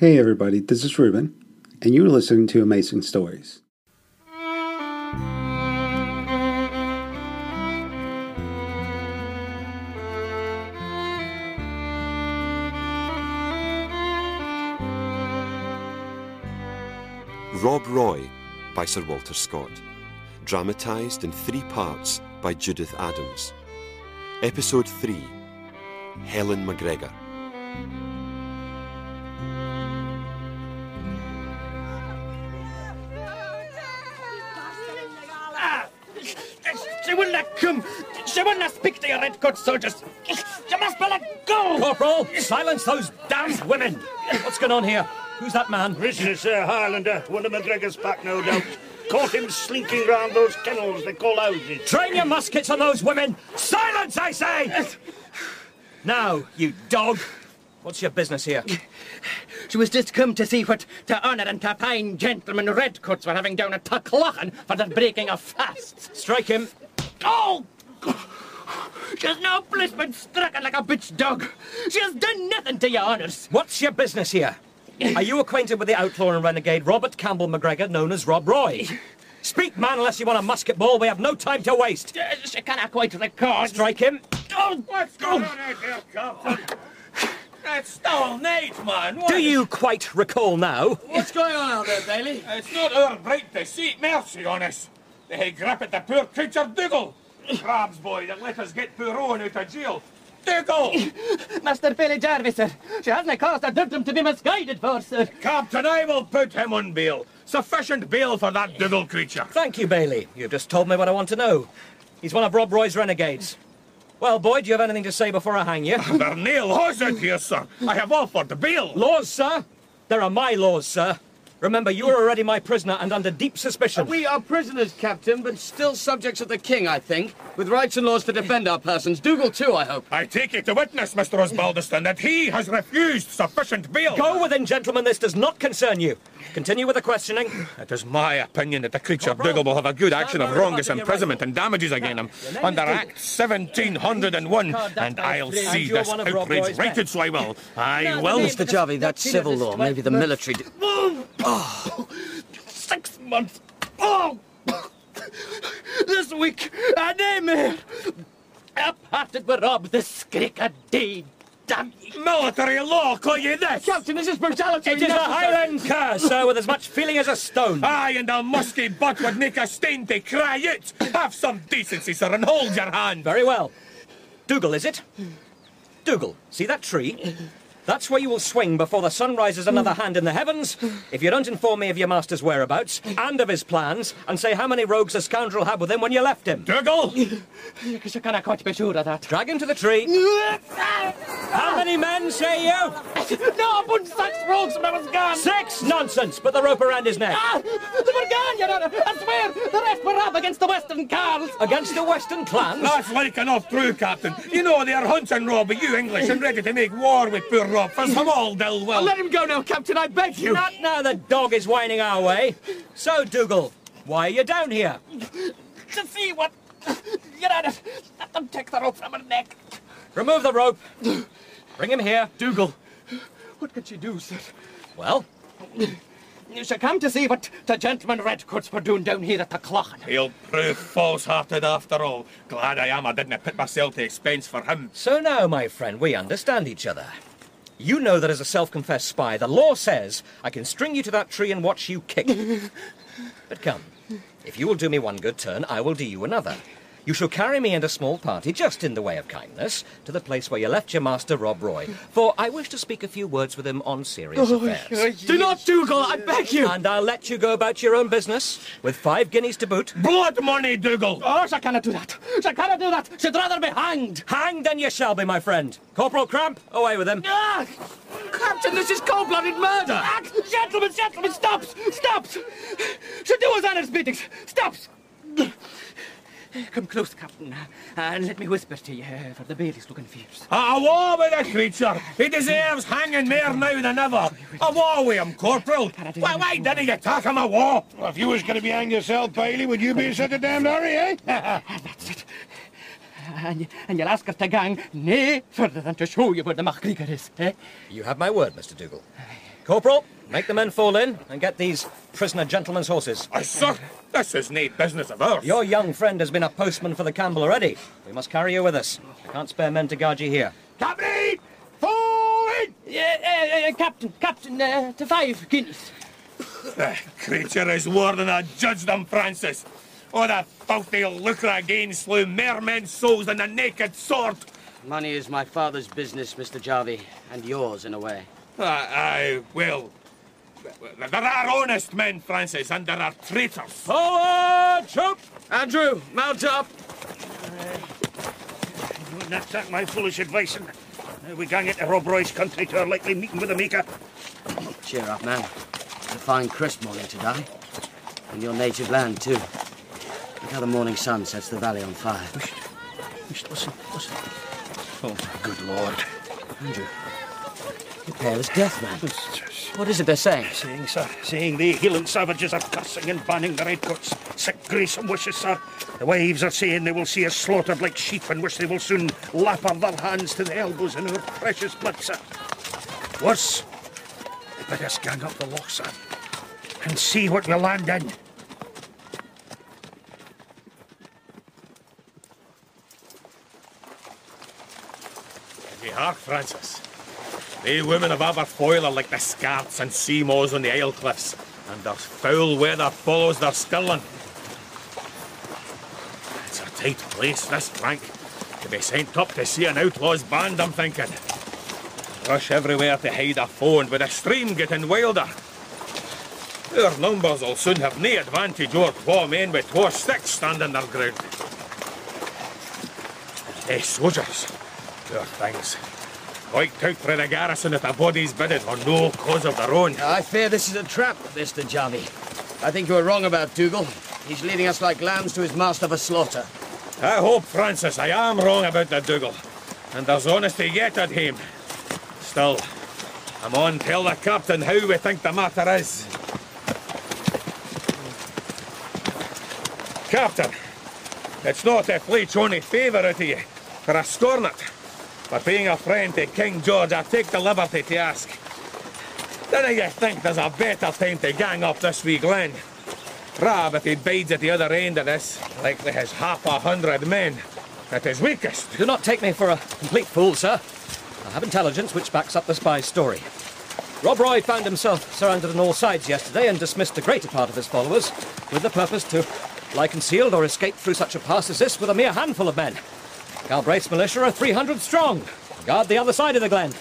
Hey everybody, this is Ruben, and you're listening to Amazing Stories. Rob Roy by Sir Walter Scott. Dramatised in three parts by Judith Adams. Episode 3 Helen MacGregor. Come. She will not speak to your redcoat soldiers. She must be let go. Corporal, silence those damned women. What's going on here? Who's that man? This is uh, Highlander, one of McGregor's pack, no doubt. Caught him slinking round those kennels they call houses. Train your muskets on those women. Silence, I say! Now, you dog. What's your business here? She was just come to see what to honour and to fine gentlemen redcoats were having down at Tucklachen for the breaking of fast. Strike him. Oh! She's no place but stricken like a bitch dog. She has done nothing to your honours. What's your business here? Are you acquainted with the outlaw and renegade Robert Campbell McGregor, known as Rob Roy? Speak, man, unless you want a musket ball. We have no time to waste. Uh, She cannot quite record. Strike him. Oh, What's going on out here, Captain? That's stolen age, man. What Do is- you quite recall now? What's going on out there, Bailey? It's not our right to seek mercy on us. They had grappled the poor creature Dougal. Crabs boy that let us get poor Owen out of jail. Dougal! Master Billy Jarvis, sir. She hasn't caused a durdum to be misguided for, sir. Captain, I will put him on bail. Sufficient bail for that Dougal creature. Thank you, Bailey. You've just told me what I want to know. He's one of Rob Roy's renegades. Well, boy, do you have anything to say before I hang you? There are nail laws out here, sir. I have offered the bail. Laws, sir? There are my laws, sir. Remember, you are already my prisoner and under deep suspicion. We are prisoners, Captain, but still subjects of the King, I think, with rights and laws to defend our persons. Dougal, too, I hope. I take it to witness, Mr. Osbaldiston, that he has refused sufficient bail. Go within, gentlemen. This does not concern you. Continue with the questioning. It is my opinion that the creature Dougal will have a good action of wrongous imprisonment and damages against him under Act 1701, and I'll see you're this one of Rob outrage Roy's men. righted, so I will. I will. Mr. Jarvie, that's civil law, maybe the military. d- Six months. Oh! this week, a name here. I parted with Rob the Skrik a day. Damn you. Military law, call you this? Captain, this is brutality. It is a Highland curse, sir, with as much feeling as a stone. Aye, and a musky butt would make a stain to cry out. Have some decency, sir, and hold your hand. Very well. Dougal, is it? Dougal, see that tree? That's where you will swing before the sun rises another hand in the heavens if you don't inform me of your master's whereabouts and of his plans and say how many rogues the scoundrel had with him when you left him. Dougal! Because you cannot quite be sure of that. Drag him to the tree. How many men, say you? no, but six rogues and I was gone. Six? Nonsense. Put the rope around his neck. Ah, they were gone, Your Honour. I swear, the rest were up against the Western Carls. Against the Western clans? That's like enough true, Captain. You know they're hunting Rob, you English, and ready to make war with poor Rob for some all dull will. Let him go now, Captain, I beg you. Not now the dog is whining our way. So, Dougal, why are you down here? To see what... Your Honour, let them take the rope from her neck. Remove the rope. Bring him here. Dougal, what could she do, sir? Well, You should come to see what the gentlemen redcoats were doing down here at the Clachan. He'll prove false-hearted after all. Glad I am I didn't put myself to expense for him. so now, my friend, we understand each other. You know that as a self-confessed spy, the law says I can string you to that tree and watch you kick. but come, if you will do me one good turn, I will do you another. You shall carry me and a small party, just in the way of kindness, to the place where you left your master, Rob Roy, for I wish to speak a few words with him on serious affairs. Do not, Dougal, I beg you. And I'll let you go about your own business, with five guineas to boot. Blood money, Dougal! Oh, she cannot do that. She cannot do that. She'd rather be hanged. Hanged then you shall be, my friend. Corporal Cramp, away with him. Ah! Captain, this is cold-blooded murder. Ah! Gentlemen, gentlemen, stops! Stops! She do his honour's biddings. Stops! Come close, Captain, and let me whisper to you, for the bailey's looking fierce. A war with the creature. He deserves hanging more now than ever. A war with him, Corporal. Why, why didn't you take him a war? If you was going to be hanged yourself, Bailey, would you be in such a damned hurry, eh? That's it. And, and you'll ask her to gang nae further than to show you where the MacGregor is, eh? You have my word, Mr. Dougal. Corporal, make the men fall in and get these prisoner gentlemen's horses. Aye, sir, this is nae business of ours. Your young friend has been a postman for the Campbell already. We must carry you with us. I can't spare men to guard you here. Captain! Fall in! Uh, uh, Captain, Captain, uh, to five guineas. The creature is more than I judged him, Francis. Oh, the filthy lucre again slew more men's souls than the naked sword. Money is my father's business, Mr. Jarvie, and yours in a way. Aye, aye, well, there are honest men, Francis, and there are traitors. Forward, troop! Andrew, mount up! You wouldn't that take my foolish advice and uh, we gang into Rob Roy's country to our likely meeting with the Maker. Cheer up, man. It's a fine crisp morning to die. In your native land, too. Look how the morning sun sets the valley on fire. Just listen, listen. Oh, good Lord. Andrew, you're pale as death, man. What is it they're saying? Saying, sir, saying the Hieland savages are cursing and banning the redcoats. Sick and wishes, sir. The wives are saying they will see us slaughtered like sheep and wish they will soon lap our their hands to the elbows in our precious blood, sir. Worse, they bid us gang up the loch, sir, and see what we land in. Ye hark, Francis. They women of Aberfoyle are like the scarts and sea on the Isle cliffs, and their foul weather follows their skirling. It's a tight place, this, Frank, to be sent up to see an outlaw's band, I'm thinking. Rush everywhere to hide a foe, and with the stream getting wilder. Our numbers will soon have nae advantage o'er twa men with twa sticks standing their ground. Eh, soldiers, poor things. Wiped out frae the garrison at the body's bidded for no cause of their own. I fear this is a trap, Mr. Jarvie. I think you were wrong about Dougal. He's leading us like lambs to his master for slaughter. I hope, Francis, I am wrong about the Dougal. And there's honesty yet at him. Still, I'm on tell the captain how we think the matter is. Captain, it's not a fleet's only favour out of you, for I scorn it. But being a friend to King George, I take the liberty to ask. Dinna you think there's a better time to gang up this wee glen? Rab, if he bides at the other end of this, likely has half a hundred men. At his weakest. Do not take me for a complete fool, sir. I have intelligence which backs up the spy's story. Rob Roy found himself surrounded on all sides yesterday and dismissed the greater part of his followers with the purpose to lie concealed or escape through such a pass as this with a mere handful of men. Galbraith's militia are 300 strong. Guard the other side of the glen.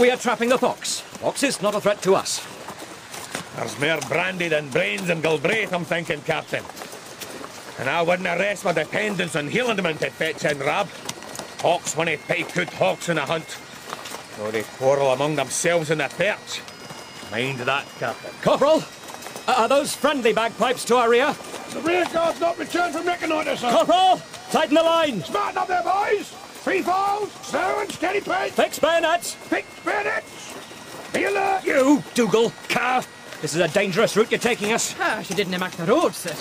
We are trapping the fox. Fox is not a threat to us. There's more brandy than brains in Galbraith, I'm thinking, Captain. And I wouldn't arrest my dependence on Hielandmen to fetch in Rab. Hawks when they pay good hawks in a hunt. Though they quarrel among themselves in the perch. Mind that, Captain. Corporal, are those friendly bagpipes to our rear? The rear guard's not returned from reconnoitre, sir. Corporal, tighten the line. Smarten up there, boys. Free falls, slow and steady pace. Fix bayonets. Fix bayonets. Be alert. You, Dougal, Carr. This is a dangerous route you're taking us. Ah, she didn't mark the road, sir.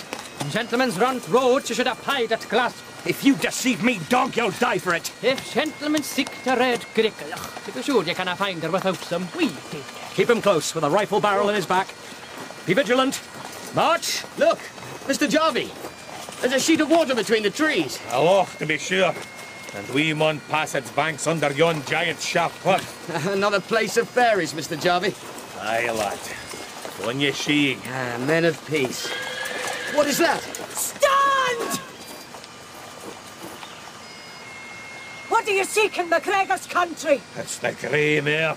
Gentlemen's run road, she should have pied at glass. If you deceive me, dog, you'll die for it. If gentlemen seek the red grickle, to be sure you cannot find her without some wee Keep him close with a rifle barrel in his back. Be vigilant. March. Look, Mr. Jarvie. There's a sheet of water between the trees. A loch, to be sure. And we mun pass its banks under yon giant sharp cliff. Another place of fairies, Mr. Jarvie. Aye, lad. When ye see. Ah, men of peace. What is that? Stand! What do you seek in MacGregor's country? It's the grey mare.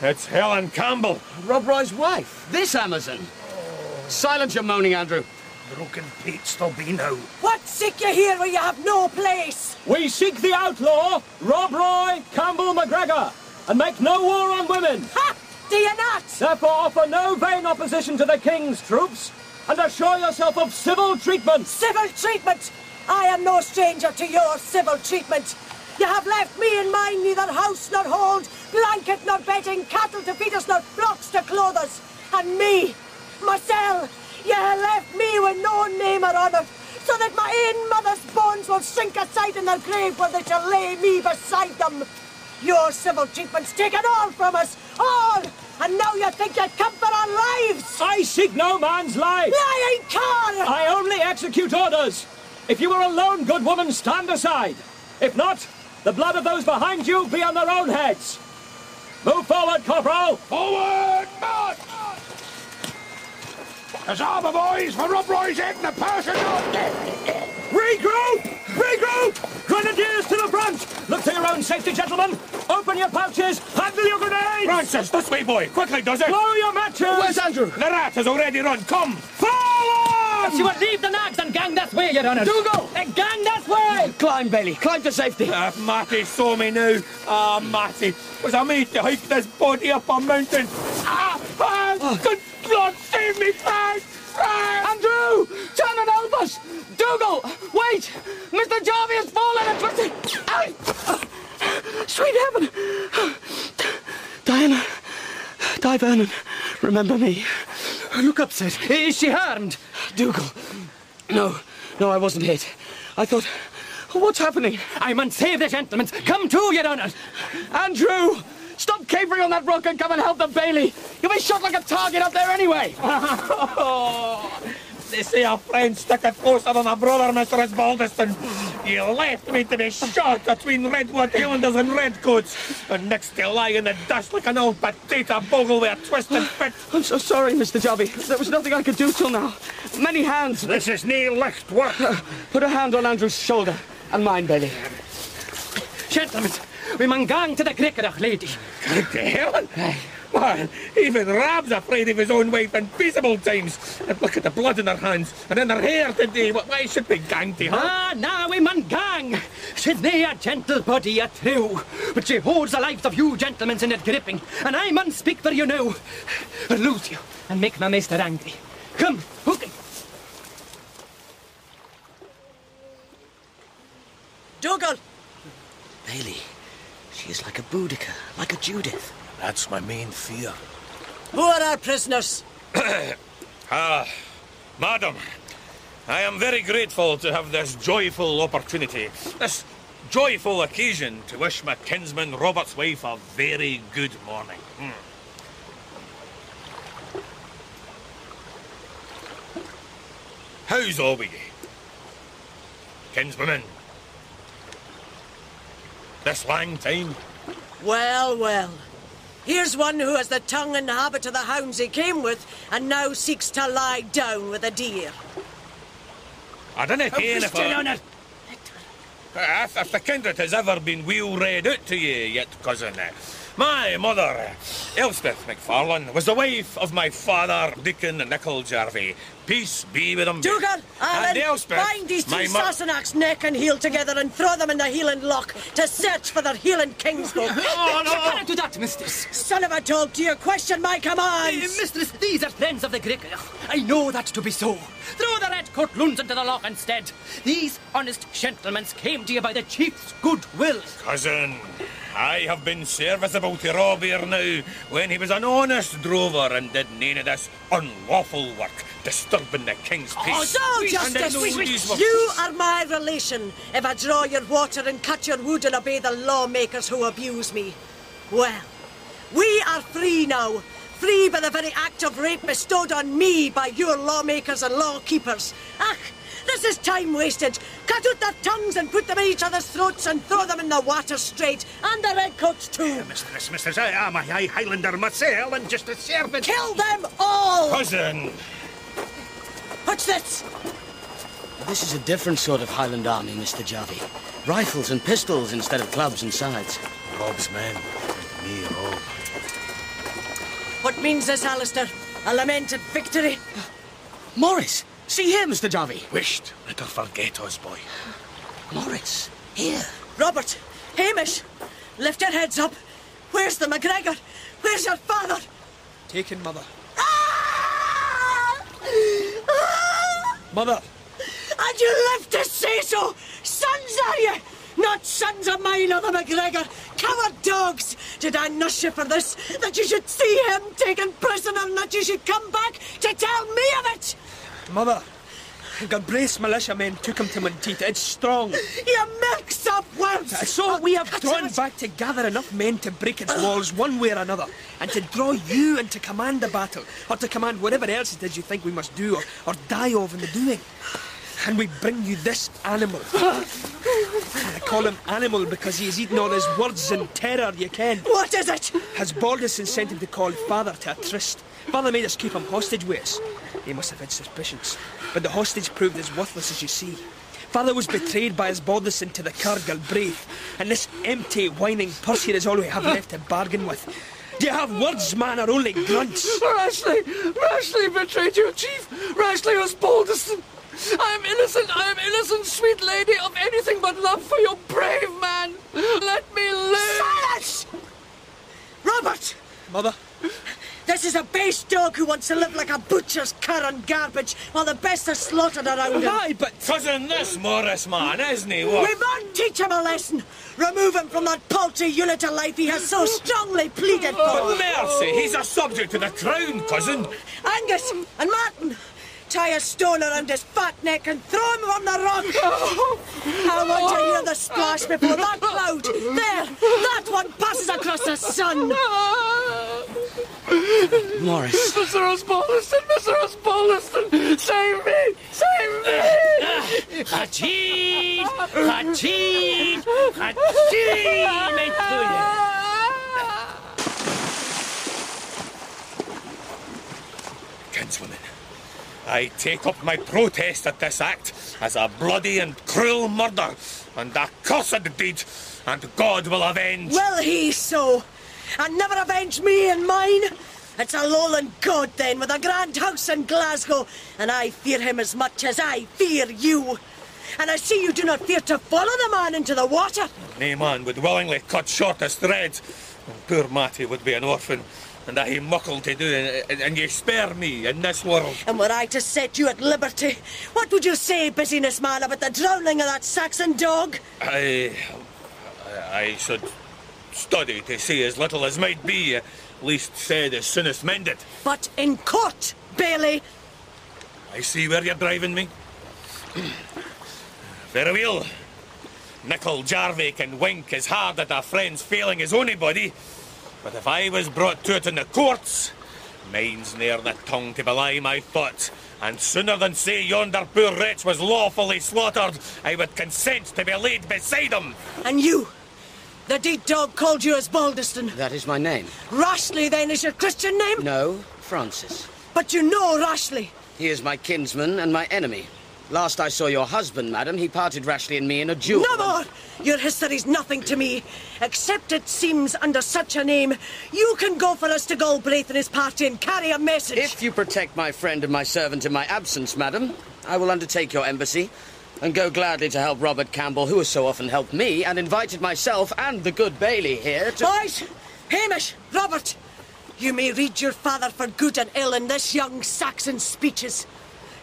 It's Helen Campbell. Rob Roy's wife. This Amazon. Silence your moaning, Andrew. Broken Pete's still be now. What seek you here where you have no place? We seek the outlaw, Rob Roy Campbell MacGregor, and make no war on women. Ha! Do you not? Therefore, offer no vain opposition to the king's troops, and assure yourself of civil treatment. Civil treatment! I am no stranger to your civil treatment. You have left me and mine neither house nor hold, blanket nor bedding, cattle to feed us nor flocks to clothe us. And me, myself, you have left me with no name or honour, so that my own mother's bones will sink aside in their grave where they shall lay me beside them. Your civil treatment's taken all from us, all, and And now you think you'd come for our lives! I seek no man's life! Lying car! I only execute orders! If you are alone, good woman, stand aside. If not, the blood of those behind you be on their own heads. Move forward, Corporal! Forward, march! There's armour, boys, for Rob Roy's head and the person Regroup! Regroup! Grenadiers to the front! Look to your own safety, gentlemen! Open your pouches! Handle your grenades! Francis, this way, boy. Quickly, does it? Blow your matches! Where's Andrew? The rat has already run. Come. Forward! You would leave the nags and gang this way, Your Honour. Dougal! Uh, gang this way! Climb, Bailey. Climb to safety. Ah, Matty saw me now. Ah, Matty. Was I made to hike this body up a mountain? Ah, ah, good God, save me, Frank! Frank! Andrew! Turn and help us! Dougal! Wait! Mr. Jarvie has fallen and twisted! Ow! Sweet heaven! Diana! Di Vernon, remember me. Look up, Sid. Is she harmed? Dougal. No, no, I wasn't hit. I thought, what's happening? I must save the gentlemen. Come to, Your Honour! Andrew! Stop capering on that rock and come and help the Bailey. You'll be shot like a target up there anyway. They say our friend sticketh closer than a brother, Mr. Osbaldiston. You left me to be shot between Redwood Highlanders and Redcoats, and next to lie in the dust like an old potato bogle with a twisted fit. I'm so sorry, Mr. Jarvie. There was nothing I could do till now. Many hands. This is nae licht work. Put a hand on Andrew's shoulder and mine, Bailey. Gentlemen, we mun gang to the Gregarach lady. Good to Helen. Man, even Rab's afraid of his own wife in peaceable times. And look at the blood in her hands and in her hair today. What why should we gang to her? Ah, now we mun gang. She's nae a gentle body, a true, but she holds the lives of you gentlemen in her gripping, and I mun speak for you now, or lose you and make my master angry. Come, hook Dougal! Bailey, she is like a Boudica, like a Judith. That's my main fear. Who are our prisoners? Ah, madam, I am very grateful to have this joyful opportunity, this joyful occasion to wish my kinsman Robert's wife a very good morning. Hmm. How's all ye? Kinswoman? This lang time? Well, well. Here's one who has the tongue and habit of the hounds he came with, and now seeks to lie down with a deer. I dinna ken if, Your I- Honour. if, if the kindred has ever been well read out to ye yet, cousin. uh, My mother, uh, Elspeth MacFarlane, was the wife of my father, Deacon Nicol Jarvie. Peace be with him. Dougal, and Alan, Elspeth, bind these my two mo- Sassenachs neck and heel together and throw them in the Heelan lock to search for their Heelan kingsfolk. Oh, no! You cannot do that, mistress. Son of a dog, do you question my Uh, commands? mistress, these are friends of the Gricker. I know that to be so. Throw the red coat loons into the lock instead. These honest gentlemen came to you by the chief's good will. Cousin, I have been serviceable to Rob here now when he was an honest drover and did none of this unlawful work, disturbing the king's Oh, peace. no, And Justice! Know these You are my relation if I draw your water and cut your wood and obey the lawmakers who abuse me. Well, we are free now. Free by the very act of rape bestowed on me by your lawmakers and lawkeepers. Ach, this is time wasted. Cut out their tongues and put them in each other's throats and throw them in the water straight. And the redcoats too. Mistress, mistress, I am a high Highlander myself and just a servant. Kill them all! Cousin, What's this? This is a different sort of Highland army, Mr. Jarvie. Rifles and pistols instead of clubs and sides. Rob's men, and me Rob. What means this, Alistair? A lamented victory? Morris! See here, Mr. Jarvie. Wished let her forget us, boy. Morris, here. Robert, Hamish, lift your heads up. Where's the MacGregor? Where's your father? Taken, mother. Ah! Ah! Mother! And you live to say so! Sons are you? Not sons of mine or the McGregor! Coward dogs! Did I nurse you for this? That you should see him taken prisoner and that you should come back to tell me of it? Mother! Galbraith's militiamen took him to Monteith. It's strong. You mix up words! So we have drawn back to gather enough men to break its walls one way or another, and to draw you in to command the battle, or to command whatever else it is you think we must do, or, or die of in the doing. And we bring you this animal. I call him animal because he has eaten all his words in terror, you ken. What is it? Has Balderson sent him to call father to a tryst? Father made us keep him hostage with us. He must have had suspicions. But the hostage proved as worthless as you see. Father was betrayed by his Balderson to the Cargill Brave, and this empty, whining purse here is all we have left to bargain with. Do you have words, man, or only grunts? Rashleigh! Rashleigh betrayed you, Chief! Rashleigh was Balderson! I am innocent, I am innocent, sweet lady, of anything but love for your brave man! Let me live! Silence! Robert! Mother? This is a base dog who wants to live like a butcher's cur on garbage while the best are slaughtered around him. Aye, but Cousin, this Morris man, isn't he? We must teach him a lesson. Remove him from that paltry unit of life he has so strongly pleaded But for. mercy, he's a subject to the crown, cousin. Angus and Martin, tie a stone around his fat neck and throw him on the rock. Oh. I want to hear the splash before that cloud. There, that one passes across the sun. Oh. Morris. Mr. Osbaldiston, Mr. Osbaldiston, save me! Save me! Hacheen! Hacheen! Hacheen! Kinswoman, I take up my protest at this act as a bloody and cruel murder and a cursed deed, and God will avenge. Will he so? And never avenge me and mine? It's a lowland god then, with a grand house in Glasgow, and I fear him as much as I fear you. And I see you do not fear to follow the man into the water. Nay, man would willingly cut short his thread. Oh, poor Matty would be an orphan, and I muckle to do, and, and ye spare me in this world. And were I to set you at liberty, what would you say, business man, about the drowning of that Saxon dog? I, I should study to see as little as might be, least said as soon as mended. But in court, Bailey. I see where you're driving me. Very well. Nicol Jarvie can wink as hard at a friend's failing his own body, but if I was brought to it in the courts, mine's near the tongue to belie my thought, and sooner than say yonder poor wretch was lawfully slaughtered, I would consent to be laid beside him. And you, the deed dog called you Osbaldiston. That is my name. Rashleigh, then, is your Christian name? No, Francis. But you know Rashleigh. He is my kinsman and my enemy. Last I saw your husband, madam, he parted Rashleigh and me in a duel. No more! Your history's nothing to me. Except it seems under such a name, you can go for us to Galbraith and his party and carry a message. If you protect my friend and my servant in my absence, madam, I will undertake your embassy and go gladly to help Robert Campbell, who has so often helped me and invited myself and the good Bailey here to. Boys! Hamish! Robert! You may read your father for good and ill in this young Saxon's speeches.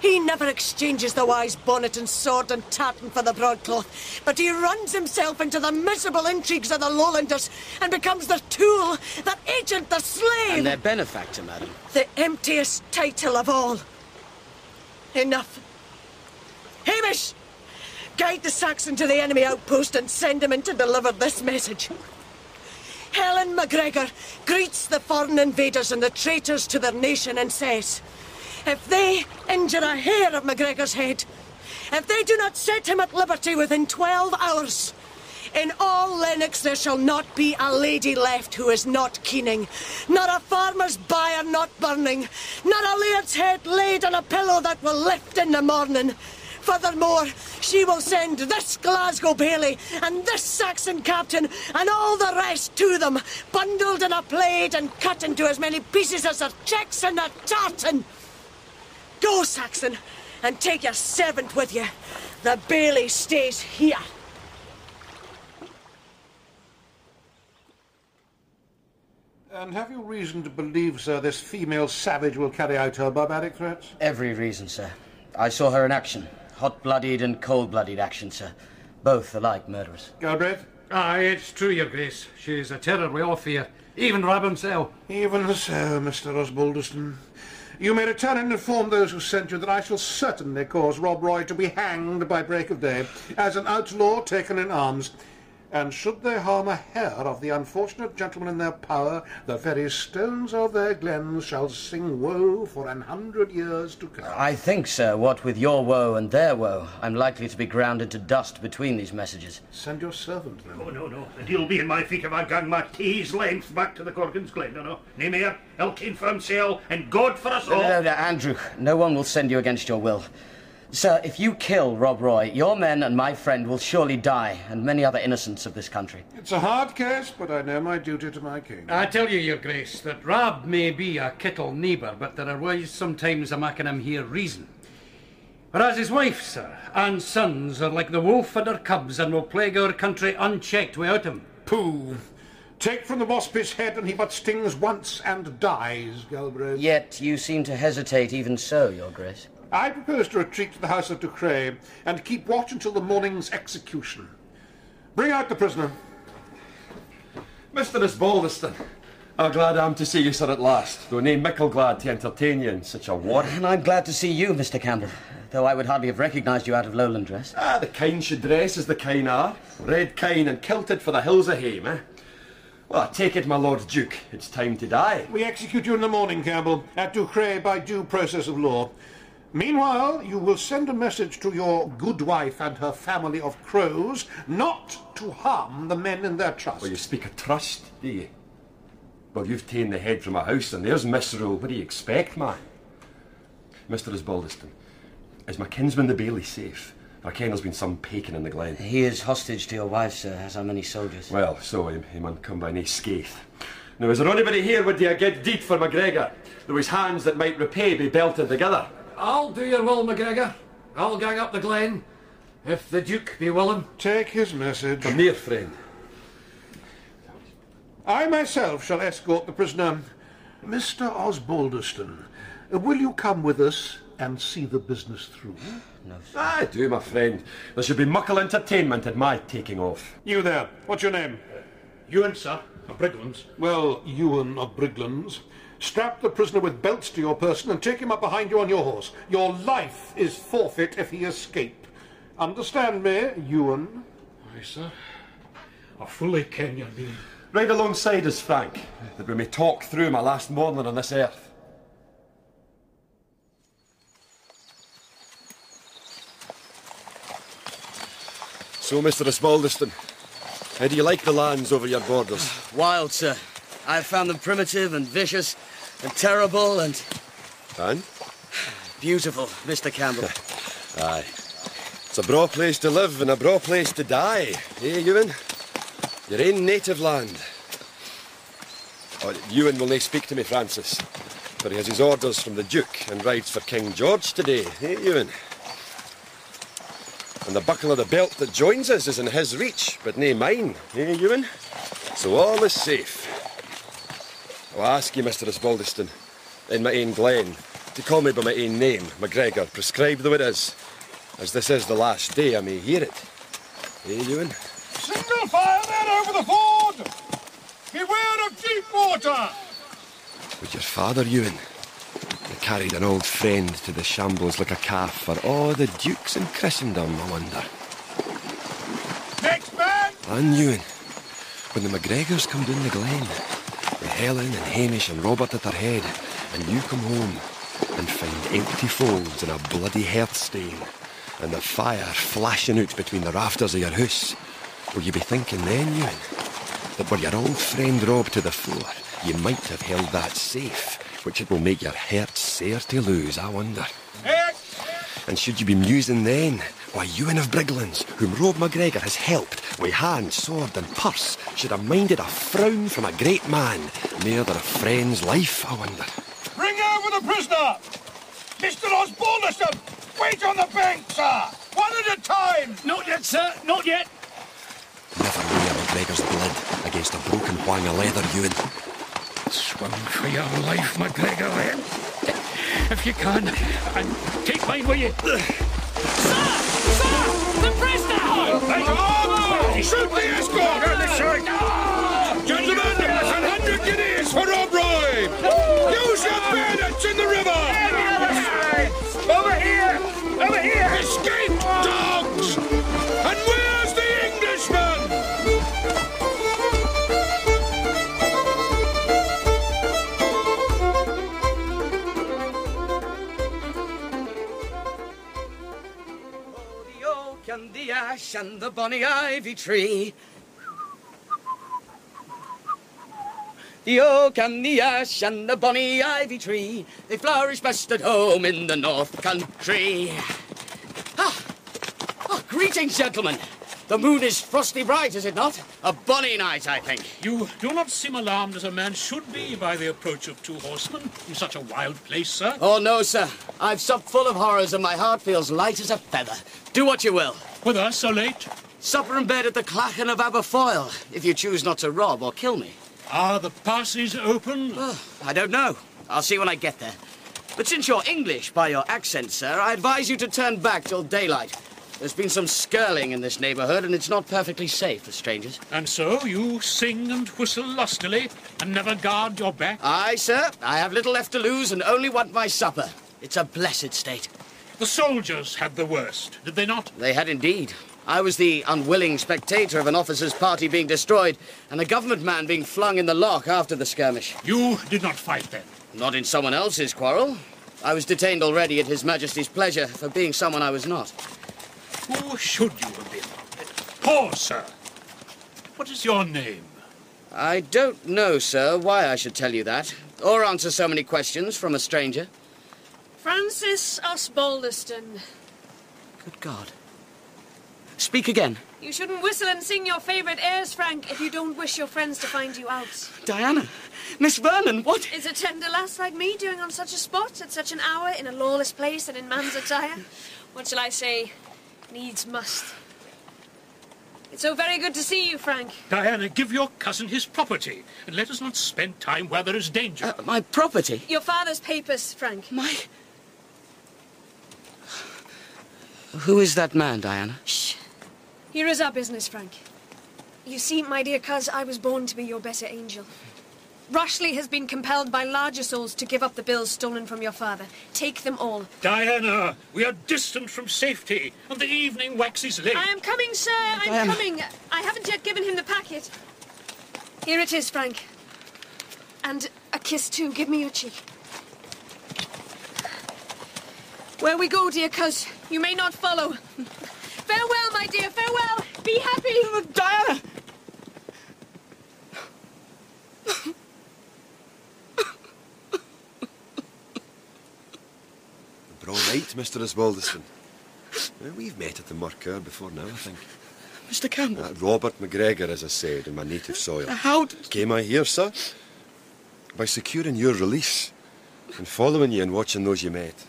He never exchanges the wise bonnet and sword and tartan for the broadcloth, but he runs himself into the miserable intrigues of the Lowlanders and becomes their tool, their agent, their slave. And their benefactor, madam. The emptiest title of all. Enough. Hamish! Guide the Saxon to the enemy outpost and send him in to deliver this message. Helen MacGregor greets the foreign invaders and the traitors to their nation and says, if they injure a hair of MacGregor's head, if they do not set him at liberty within 12 hours, in all Lennox there shall not be a lady left who is not keening, not a farmer's byre not burning, not a laird's head laid on a pillow that will lift in the morning. Furthermore, she will send this Glasgow Bailey and this Saxon captain and all the rest to them, bundled in a plaid and cut into as many pieces as their checks in a tartan. Go, Saxon, and take your servant with you. The Bailey stays here. And have you reason to believe, sir, this female savage will carry out her barbaric threats? Every reason, sir. I saw her in action. Hot blooded and cold blooded action, sir. Both alike murderers. Galbraith? Aye, it's true, Your Grace. She's a terror we all fear. Even Rab himself. Even so, Mr. Osbaldiston. You may return and inform those who sent you that I shall certainly cause Rob Roy to be hanged by break of day as an outlaw taken in arms. And should they harm a hair of the unfortunate gentleman in their power, the very stones of their glens shall sing woe for an hundred years to come. I think, sir, what with your woe and their woe, I'm likely to be ground into dust between these messages. Send your servant, then. Oh, no, no. And he'll be in my feet if I gang my tea's length back to the Gorgon's Glen, no, no. Nae mair, Elkin for himself, and God for us all. No, all. no, no, Andrew, no one will send you against your will. Sir, if you kill Rob Roy, your men and my friend will surely die, and many other innocents of this country. It's a hard case, but I know my duty to my king. I tell you, Your Grace, that Rob may be a kittle neighbour, but there are ways sometimes of making him hear reason. Whereas his wife, sir, and sons are like the wolf and her cubs and will plague our country unchecked without him. Pooh! Take from the wasp his head, and he but stings once and dies, Galbraith. Yet you seem to hesitate even so, Your Grace. I propose to retreat to the house of Duchray and keep watch until the morning's execution. Bring out the prisoner. Mr. Osbaldiston, how glad I am to see you, sir, at last. Though nae mickle glad to entertain you in such a war. And I'm glad to see you, Mr. Campbell, though I would hardly have recognised you out of Lowland dress. Ah, the kine should dress as the kine are. Red kine and kilted for the hills of Hame, eh? Well, I take it, my Lord Duke, it's time to die. We execute you in the morning, Campbell, at Duchray by due process of law. Meanwhile, you will send a message to your good wife and her family of crows not to harm the men in their trust. Well, you speak of trust, do you? Well, you've ta'en the head from a house, and there's misrule. What do you expect, man? Mr. Osbaldiston, is my kinsman the Bailey safe? I ken there's been some paking in the glen. He is hostage to your wife, sir, as are many soldiers. Well, so he, he mun come by nae scathe. Now, is there anybody here would do a good deed for MacGregor? There was hands that might repay be belted together. I'll do your will, MacGregor. I'll gang up the glen, if the Duke be willing. Take his message. Come near, friend. I myself shall escort the prisoner. Mr. Osbaldiston, will you come with us and see the business through? No, sir. I do, my friend. There should be muckle entertainment at my taking off. You there, what's your name? Ewan, sir, of Briglands. Well, Ewan of Briglands. Strap the prisoner with belts to your person and take him up behind you on your horse. Your life is forfeit if he escape. Understand me, Ewan? Aye, sir. I fully ken your meaning. Ride alongside us, Frank, that we may talk through my last morning on this earth. So, Mr. Osbaldiston, how do you like the lands over your borders? Wild, sir. I have found them primitive and vicious and terrible and And? beautiful, Mr. Campbell. Aye. It's a braw place to live and a braw place to die, eh, Ewan? Your own native land. Oh, Ewan will nae speak to me, Francis, for he has his orders from the Duke and rides for King George today, eh, Ewan? And the buckle of the belt that joins us is in his reach, but nae mine, eh, Ewan? So all is safe. I'll ask you, Mr. Osbaldiston, in my own glen, to call me by my own name, MacGregor, prescribe though it is. As this is the last day, I may hear it. Eh, Ewan? Single fire there over the ford! Beware of deep water! With your father, Ewan. You carried an old friend to the shambles like a calf for all the dukes in Christendom, I wonder. Next man! And Ewan, when the MacGregors come down the glen, with Helen and Hamish and Robert at their head, and you come home and find empty folds and a bloody hearth stain, and the fire flashing out between the rafters of your house, will you be thinking then, Ewan, that were your old friend Rob to the fore, you might have held that safe, which it will make your heart sair to lose, I wonder. And should you be musing then, why Ewan of Briglands, whom Rob MacGregor has helped with hand, sword, and purse, should have minded a frown from a great man, mere their friend's life, I wonder. Bring over the prisoner! Mr. Osbaldiston! Wait on the bank, sir! One at a time! Not yet, sir, not yet. Never lay a MacGregor's blood against a broken whang of leather, Ewan. Swim for your life, MacGregor, then. If you can, and take mine with you. The press down! Make armor! Shoot the escort! No, the side! No! Gentlemen, there's a hundred guineas for our bribe! Use your bayonets in the river! Over here! Over here! Escape! The ash and the bonny ivy tree. The oak and the ash and the bonny ivy tree, they flourish best at home in the north country. Ah, oh, greetings, gentlemen. The moon is frosty bright, is it not? A bonny night, I think. You do not seem alarmed as a man should be by the approach of two horsemen in such a wild place, sir. Oh, no, sir. I've supped full of horrors and my heart feels light as a feather. Do what you will. With us so late? Supper and bed at the Clachan of Aberfoyle, if you choose not to rob or kill me. Are the passes open? Oh, I don't know. I'll see when I get there. But since you're English by your accent, sir, I advise you to turn back till daylight. There's been some skirling in this neighborhood, and it's not perfectly safe for strangers. And so you sing and whistle lustily and never guard your back? Aye, sir. I have little left to lose and only want my supper. It's a blessed state. The soldiers had the worst, did they not? They had indeed. I was the unwilling spectator of an officer's party being destroyed and a government man being flung in the lock after the skirmish. You did not fight then? Not in someone else's quarrel. I was detained already at His Majesty's pleasure for being someone I was not. Who should you have been? Pause, sir. What is your name? I don't know, sir, why I should tell you that, or answer so many questions from a stranger. Francis Osbaldeston. Good God. Speak again. You shouldn't whistle and sing your favourite airs, Frank, if you don't wish your friends to find you out. Diana. Miss Vernon, what? Is a tender lass like me doing on such a spot, at such an hour, in a lawless place and in man's attire? What shall I say? Needs must. It's so very good to see you, Frank. Diana, give your cousin his property, and let us not spend time where there is danger. Uh, my property? Your father's papers, Frank. My. Who is that man, Diana? Shh. Here is our business, Frank. You see, my dear cuz, I was born to be your better angel. Rashleigh has been compelled by larger souls to give up the bills stolen from your father. Take them all. Diana, we are distant from safety, and the evening waxes late. I am coming, sir. I'm Diana. coming. I haven't yet given him the packet. Here it is, Frank. And a kiss, too. Give me your cheek. Where we go, dear cuz, you may not follow. Farewell, my dear, farewell. Be happy. Diana! But all right, Mr. Osbaldeston. Well, we've met at the Murker before now, I think. Mr. Campbell. Uh, Robert McGregor, as I said, in my native soil. How did... Came I here, sir? By securing your release and following you and watching those you met.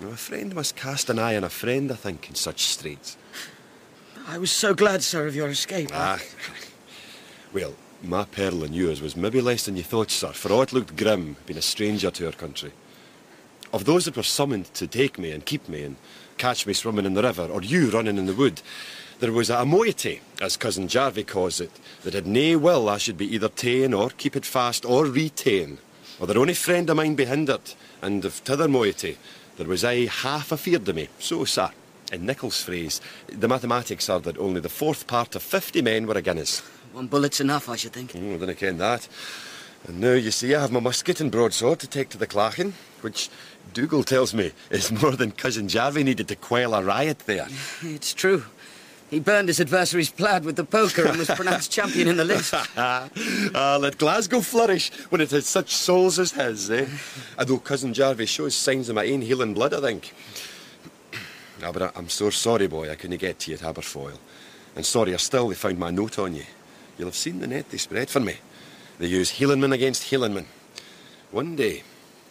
Now, a friend must cast an eye on a friend, I think, in such straits. I was so glad, sir, of your escape. Ah. Well, my peril and yours was maybe less than you thought, sir, for all it looked grim, being a stranger to our country. Of those that were summoned to take me and keep me and catch me swimming in the river, or you running in the wood, there was a moiety, as cousin Jarvie calls it, that had nae will I should be either ta'en or keep it fast or retain, or their only friend of mine be hindered, and of t'other moiety, there was I half afeard of me. So, sir, in Nicol's phrase, the mathematics are that only the fourth part of fifty men were a Guinness. One bullet's enough, I should think. Oh, I didn't ken that. And now, you see, I have my musket and broadsword to take to the Clachan, which Dougal tells me is more than cousin Jarvie needed to quell a riot there. It's true. He burned his adversary's plaid with the poker and was pronounced champion in the list. ah, let Glasgow flourish when it has such souls as his, eh? Although cousin Jarvie shows signs of my own Hieland blood, I think. Ah, but I- I'm so sorry, boy, I couldn't get to you at Aberfoyle. And sorry, I still they found my note on you. You'll have seen the net they spread for me. They use Hielandman against Hielandman. One day,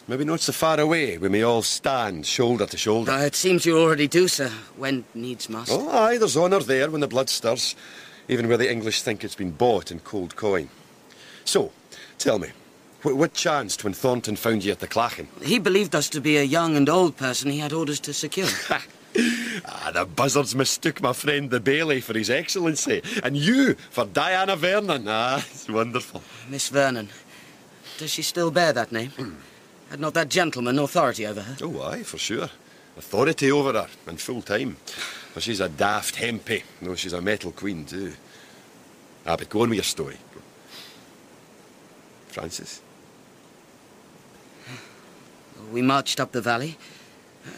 maybe not so far away, we may all stand shoulder to shoulder. Uh, it seems you already do, sir, when needs must. Oh, aye, there's honour there when the blood stirs, even where the English think it's been bought in cold coin. So, tell me, wh- what chanced when Thornton found you at the Clachan? He believed us to be a young and old person he had orders to secure. Ah, the buzzards mistook my friend the Bailey for his excellency, and you for Diana Vernon. Ah, it's wonderful. Miss Vernon. Does she still bear that name? Had not that gentleman authority over her? Oh, aye, for sure. Authority over her, and full time. For she's a daft hempy, though she's a metal queen, too. Ah, but go on with your story. Francis? We marched up the valley,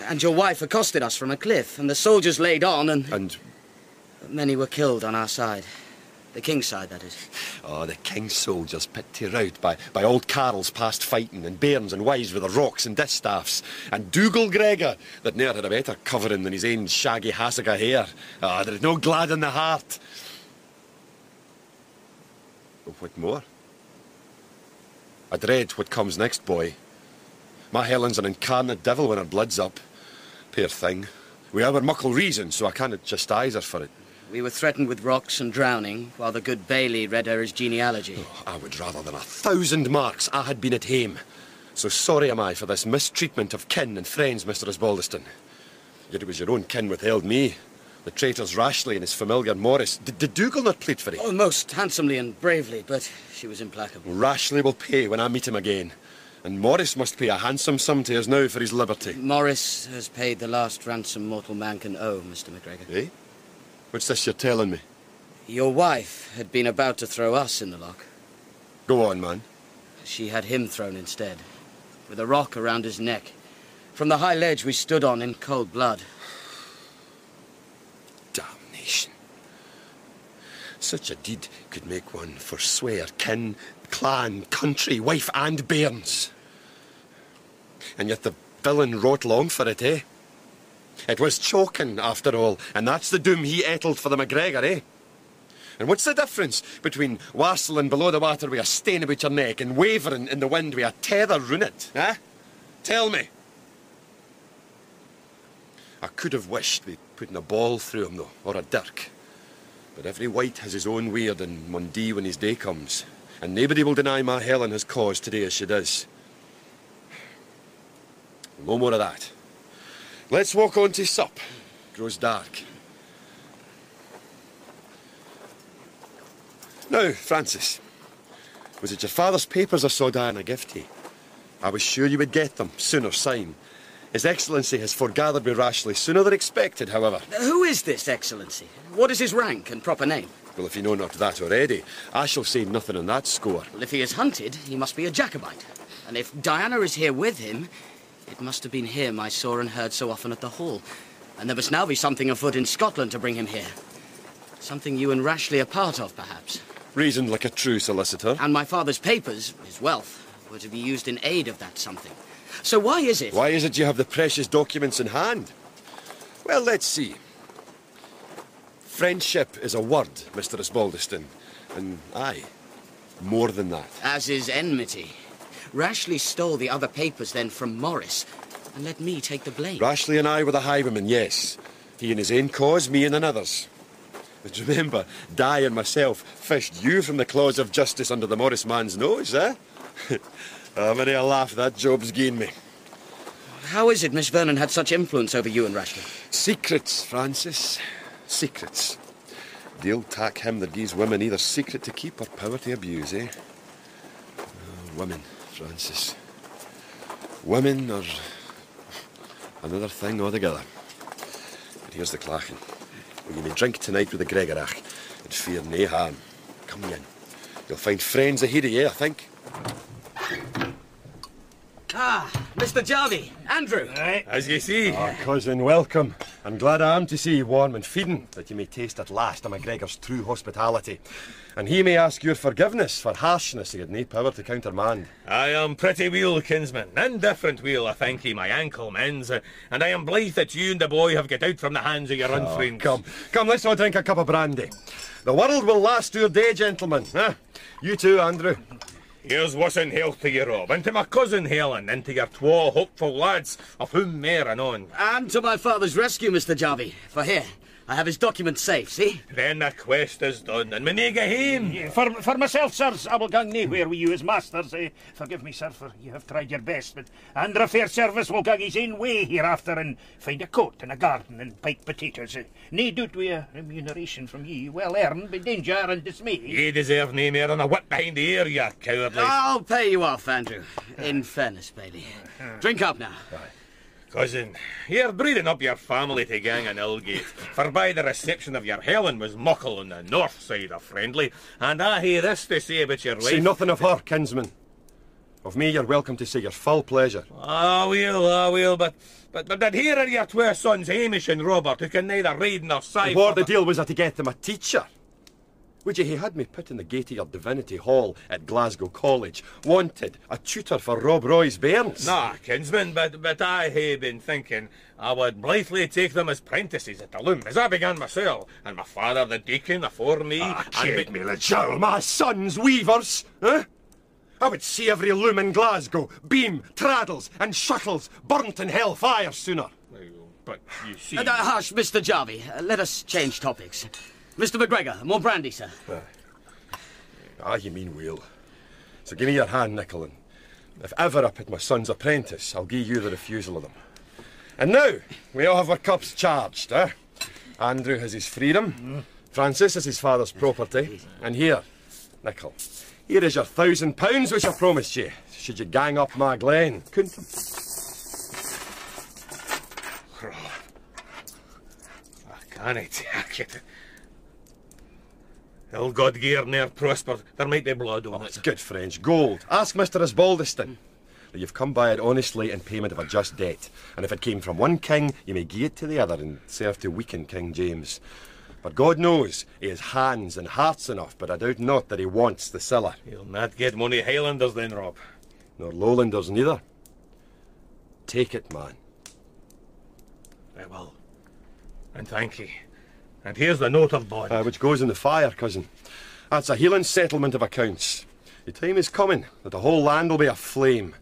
and your wife accosted us from a cliff, and the soldiers laid on, and... And many were killed on our side. The king's side, that is. Oh, the king's soldiers put to rout by, by old Carls past fighting, and bairns and wives with their rocks and distaffs, and Dougal Gregor, that ne'er had a better covering than his ain shaggy hassock o' hair. Ah, there's no glad in the heart. Oh, what more? I dread what comes next, boy. My Helen's an incarnate devil when her blood's up. Poor thing. We have our muckle reason, so I cannot chastise her for it. We were threatened with rocks and drowning, while the good Bailie read her his genealogy. Oh, I would rather than a thousand marks I had been at home. So sorry am I for this mistreatment of kin and friends, Mr. Osbaldiston. Yet it was your own kin withheld me. The traitors Rashleigh and his familiar Morris. Did, did Dougal not plead for it? Oh, most handsomely and bravely, but she was implacable. Rashleigh will pay when I meet him again. And Morris must pay a handsome sum to us now for his liberty. Morris has paid the last ransom mortal man can owe, Mr. McGregor. Eh? What's this you're telling me? Your wife had been about to throw us in the loch. Go on, man. She had him thrown instead, with a rock around his neck. From the high ledge we stood on in cold blood. Damnation. Such a deed could make one forswear kin, clan, country, wife, and bairns. And yet the villain wrote long for it, eh? It was choking, after all, and that's the doom he ettled for the MacGregor, eh? And what's the difference between wassailing below the water with a stain about your neck and wavering in the wind with a tether it, eh? Tell me. I could have wished they'd put in a ball through him, though, or a dirk. But every wight has his own weird and Mundee when his day comes. And nobody will deny my Helen has cause today as she does. No more of that. Let's walk on to sup. Grows dark. Now, Francis, was it your father's papers I saw Diana gift to you? I was sure you would get them, soon or sign. His Excellency has foregathered with Rashleigh sooner than expected, however. Who is this Excellency? What is his rank and proper name? Well, if you know not that already, I shall say nothing on that score. Well, if he is hunted, he must be a Jacobite. And if Diana is here with him, it must have been him I saw and heard so often at the Hall. And there must now be something afoot in Scotland to bring him here. Something you and Rashleigh are part of, perhaps. Reasoned like a true solicitor. And my father's papers, his wealth, were to be used in aid of that something. So why is it? Why is it you have the precious documents in hand? Well, let's see. Friendship is a word, Mr. Osbaldiston. And aye, more than that. As is enmity. Rashleigh stole the other papers then from Morris and let me take the blame. Rashleigh and I were the highwaymen, yes. He in his own cause, me in another's. But remember, Di and myself fished you from the claws of justice under the Morris man's nose, eh? How many a laugh that job's gained me. How is it Miss Vernon had such influence over you and Rashleigh? Secrets, Francis. Secrets. Deal tack him that gives women either secret to keep or power to abuse, eh? Oh, women, Francis. Women are another thing altogether. But here's the clachan. Well, you may drink tonight with the Gregorach and fear nae harm. Come in. You'll find friends ahead of you, I think. Ah, Mr. Jarvie, Andrew. As you see. Oh, cousin, welcome. I'm glad I am to see you warm and feeding, that you may taste at last a MacGregor's true hospitality. And he may ask your forgiveness for harshness he had nae power to countermand. I am pretty weel, kinsman. Indifferent weel, I thank ye, my ankle mends. And I am blithe that you and the boy have got out from the hands of your Oh, unfriends. come, come, let's all drink a cup of brandy. The world will last your day, gentlemen. Huh? You too, Andrew. Here's what's in health to you, Rob, and to my cousin Helen, and to your twa hopeful lads, of whom mair anon. And to my father's rescue, Mr. Jarvie. For here, I have his documents safe, see? Then the quest is done, and we nae go hame. For, for myself, sirs, I will gang naewhere with you as masters. Eh? Forgive me, sir, for you have tried your best, but Andrew Fairservice will gang his own way hereafter and find a coat and a garden and pipe potatoes. Eh? Nae doubt wi' a remuneration from ye, well earned by danger and dismay. Ye deserve nae mair than a whip behind the ear, you cowardly. I'll pay you off, Andrew. In fairness, Bailie. Drink up now. Cousin, you're breeding up your family to gang Ilgate, for by the reception of your Helen was muckle on the north side of Friendly, and I hear this to say about your wife. Say nothing of her, kinsman. Of me, you're welcome to say your full pleasure. Ah, will, ah, will, but, but, but, but here are your two sons, Hamish and Robert, who can neither read nor cipher. What the deal was I to get them a teacher? Would you have had me put in the gate of your Divinity Hall at Glasgow College? Wanted a tutor for Rob Roy's bairns? Nah, kinsman, but, but I hae been thinking I would blithely take them as prentices at the loom, as I began myself, and my father the deacon afore me. Ah, and kid me, the jowl, my sons weavers, eh? I would see every loom in Glasgow, beam, traddles, and shuttles burnt in hell fire sooner. But you see. Uh, uh, hush, Mr. Jarvie. Uh, let us change topics. Mr. McGregor, more brandy, sir. Aye. Ah, you mean weel. So give me your hand, Nicol, and if ever I put my son's apprentice, I'll give you the refusal of them. And now, we all have our cups charged, eh? Andrew has his freedom, Francis has his father's property, and here, Nicol, here is your thousand pounds which I promised you, should you gang up my glen. Couldn't I can't take it. Ill God gear ne'er prospered. There might be blood on oh, It's it. good French. Gold. Ask Mr. Osbaldiston. That you've come by it honestly in payment of a just debt. And if it came from one king, you may gie it to the other and serve to weaken King James. But God knows he has hands and hearts enough, but I doubt not that he wants the siller. He'll not get money Highlanders then, Rob. Nor Lowlanders neither. Take it, man. I will. And thank ye. And here's the note of bond. Uh, which goes in the fire, cousin. That's a healing settlement of accounts. The time is coming that the whole land will be aflame,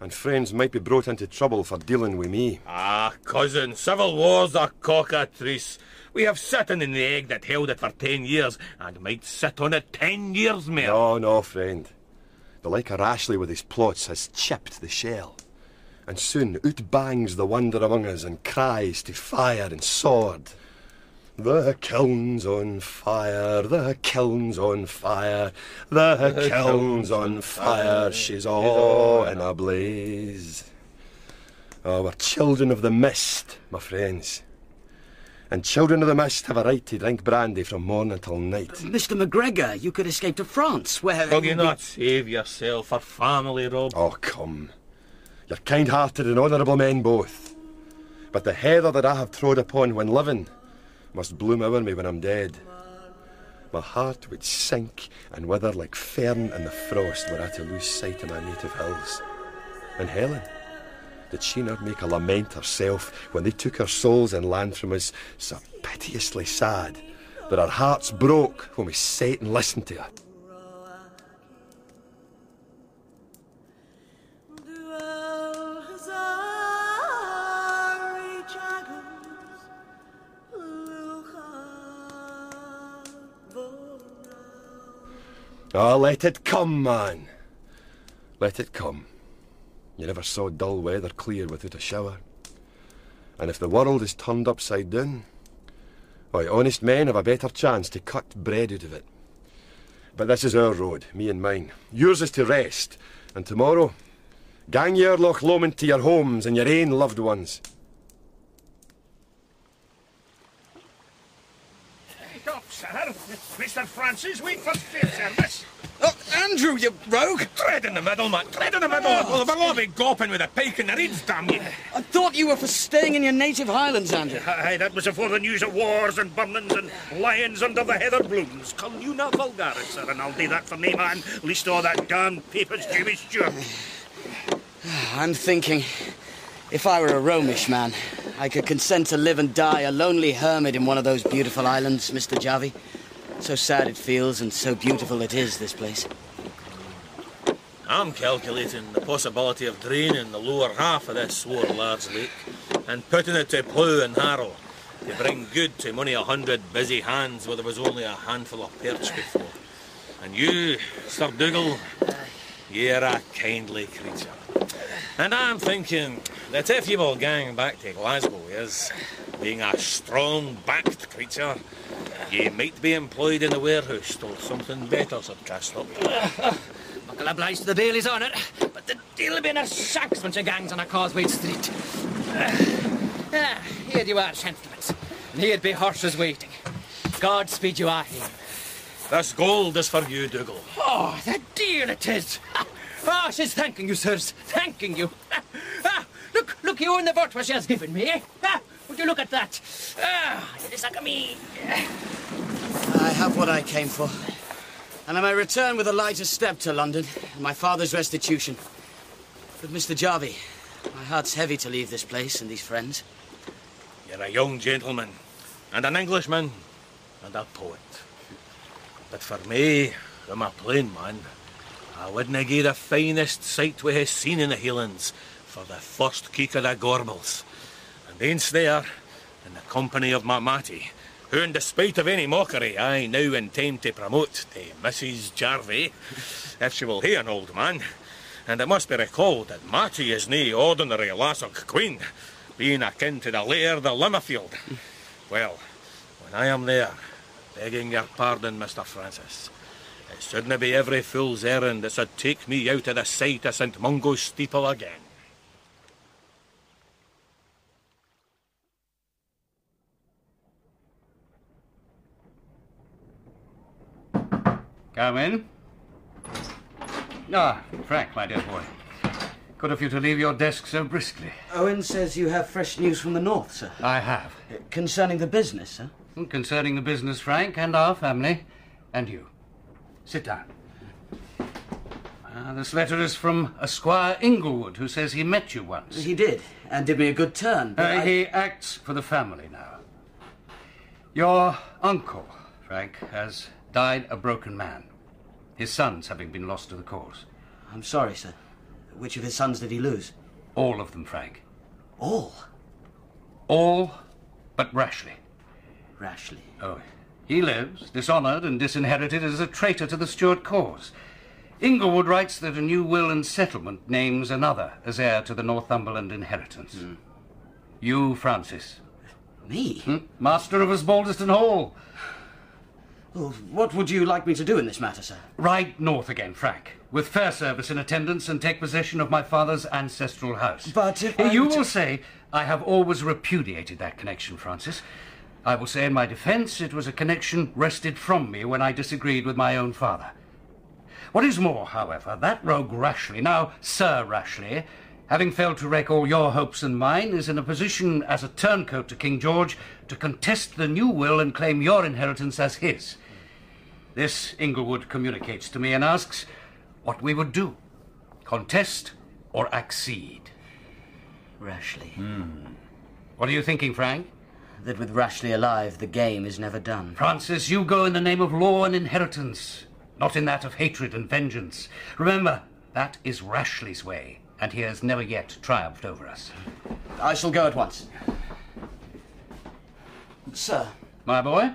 and friends might be brought into trouble for dealing with me. Ah, cousin, civil war's a cockatrice. We have sitting in the egg that held it for ten years, and might sit on it ten years more. No, no, friend. The like of Rashleigh with his plots has chipped the shell. And soon out bangs the wonder among us and cries to fire and sword. The kiln's on fire, the kiln's on fire, the kiln's on fire, she's all in a blaze. Oh, we're children of the mist, my friends. And children of the mist have a right to drink brandy from morn until night. Uh, Mr. McGregor, you could escape to France, where. Will you not save yourself for family, Rob? Oh, come. You're kind hearted and honourable men both. But the heather that I have trod upon when living must bloom over me when I'm dead. My heart would sink and wither like fern in the frost were I to lose sight of my native hills. And Helen, did she not make a lament herself when they took her souls and land from us so piteously sad that our hearts broke when we sat and listened to her? Ah, let it come, man. Let it come. You never saw dull weather clear without a shower. And if the world is turned upside down, why, honest men have a better chance to cut bread out of it. But this is our road, me and mine. Yours is to rest, and tomorrow, gang your Loch Lomond to your homes and your ain loved ones. Wake up, sir. Mr. Francis, wait for state service. Oh, Andrew, you rogue! Tread in the middle, man. Tread in the middle. Oh. Well, if I'll all be gawping with a pike in the reeds, damn you. I thought you were for staying in your native highlands, Andrew. Aye, that was before the news of wars and burnings and lions under the heather blooms. Call you not vulgar, sir, and I'll do that for me, man. Least all that damned papers Jimmy Stewart. I'm thinking, if I were a Romish man, I could consent to live and die a lonely hermit in one of those beautiful islands, Mr. Jarvie. So sad it feels and so beautiful it is, this place. I'm calculating the possibility of draining the lower half of this swore large lake and putting it to plough and harrow to bring good to many a hundred busy hands where there was only a handful of perch before. And you, Sir Dougal, you're a kindly creature. And I'm thinking that if you will gang back to Glasgow as being a strong-backed creature, ye might be employed in the warehouse till something better should cast up. Muckle obliged to the Bailies on it, but the deal'll be in a shacks when she gangs on a Causeway Street. Ah, here you are, gentlemen. And here'd be horses waiting. God speed you are here. This gold is for you, Dougal. Oh, the dear it is! Ah, she's thanking you, sirs. Thanking you. Ah, look, look you in the boat what she has given me, eh? Ah, would you look at that? Ah, it is like me. I have what I came for. And I may return with a lighter step to London and my father's restitution. But, Mr. Jarvie, my heart's heavy to leave this place and these friends. You're a young gentleman, and an Englishman, and a poet. But for me, I'm a plain man. I wouldna gie the finest sight we hae seen in the Highlands for the first keek of the Gorbals. Aince there, in the company of my Matty, who, in despite of any mockery, I now intend to promote to Mrs. Jarvie, if she will hear an old man. And it must be recalled that Matty is nae ordinary lassock queen, being akin to the laird of Limmerfield. Well, when I am there, begging your pardon, Mr. Francis, it shouldn't be every fool's errand that should take me out of the sight of St. Mungo's steeple again. Come in. Ah, Frank, my dear boy. Good of you to leave your desk so briskly. Owen says you have fresh news from the north, sir. I have. Concerning the business, sir? Concerning the business, Frank, and our family, and you. Sit down. Ah, this letter is from a Squire Inglewood, who says he met you once. He did, and did me a good turn. Uh, I- He acts for the family now. Your uncle, Frank, has died a broken man. His sons having been lost to the cause. I'm sorry, sir. Which of his sons did he lose? All of them, Frank. All? All but Rashleigh. Rashleigh. Oh, he lives, dishonoured and disinherited, as a traitor to the Stuart cause. Inglewood writes that a new will and settlement names another as heir to the Northumberland inheritance. You, Francis. Me? Hmm? Master of Osbaldiston Hall. Well, what would you like me to do in this matter, sir? Ride north again, Frank, with Fairservice in attendance and take possession of my father's ancestral house. But You will say, I have always repudiated that connection, Francis. I will say in my defence, it was a connection wrested from me when I disagreed with my own father. What is more, however, that rogue Rashleigh, now Sir Rashleigh, having failed to wreck all your hopes and mine, is in a position as a turncoat to King George to contest the new will and claim your inheritance as his. This Inglewood communicates to me and asks what we would do contest or accede. Rashleigh. Hmm. What are you thinking, Frank? That with Rashleigh alive, the game is never done. Francis, you go in the name of law and inheritance, not in that of hatred and vengeance. Remember, that is Rashleigh's way, and he has never yet triumphed over us. I shall go at once. Sir, My boy?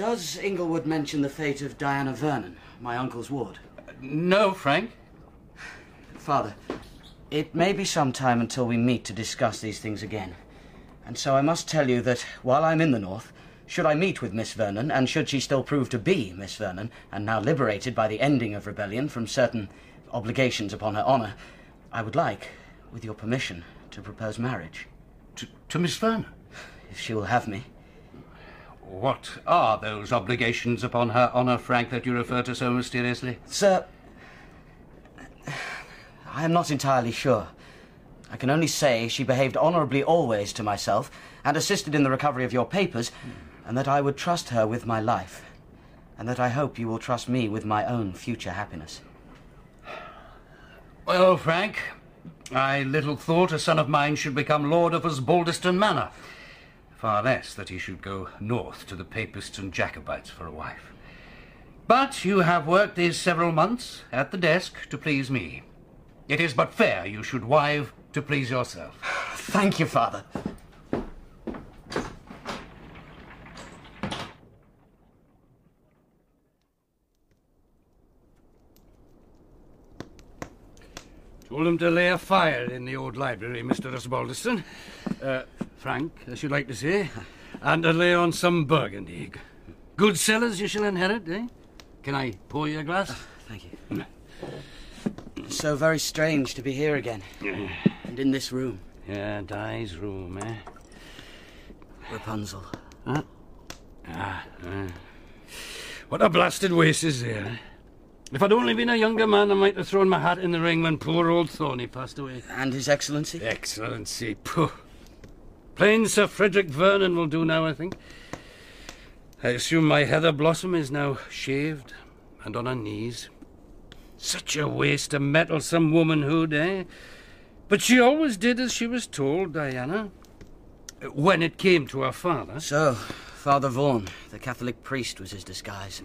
Does Inglewood mention the fate of Diana Vernon, my uncle's ward? No, Frank. Father, it may be some time until we meet to discuss these things again. And so I must tell you that while I'm in the north, should I meet with Miss Vernon, and should she still prove to be Miss Vernon, and now liberated by the ending of rebellion from certain obligations upon her honour, I would like, with your permission, to propose marriage. To, to Miss Vernon? If she will have me. What are those obligations upon her honour, Frank, that you refer to so mysteriously? Sir, I am not entirely sure. I can only say she behaved honourably always to myself and assisted in the recovery of your papers, and that I would trust her with my life, and that I hope you will trust me with my own future happiness. Well, Frank, I little thought a son of mine should become Lord of Osbaldiston Manor. Far less that he should go north to the Papists and Jacobites for a wife. But you have worked these several months at the desk to please me. It is but fair you should wive to please yourself. Thank you, Father. Told him to lay a fire in the old library, Mr. Osbaldiston. Uh, Frank, I should like to say. And to lay on some burgundy. Good cellars you shall inherit, eh? Can I pour you a glass? Thank you. So very strange to be here again. And in this room. Yeah, Di's room, eh? Rapunzel. Huh? Ah, ah. What a blasted waste is there. If I'd only been a younger man, I might have thrown my hat in the ring when poor old Thorny passed away. And His Excellency? Excellency, pooh. Plain Sir Frederick Vernon will do now, I think. I assume my Heather Blossom is now shaved and on her knees. Such a waste of mettlesome womanhood, eh? But she always did as she was told, Diana. When it came to her father. So, Father Vaughan, the Catholic priest, was his disguise.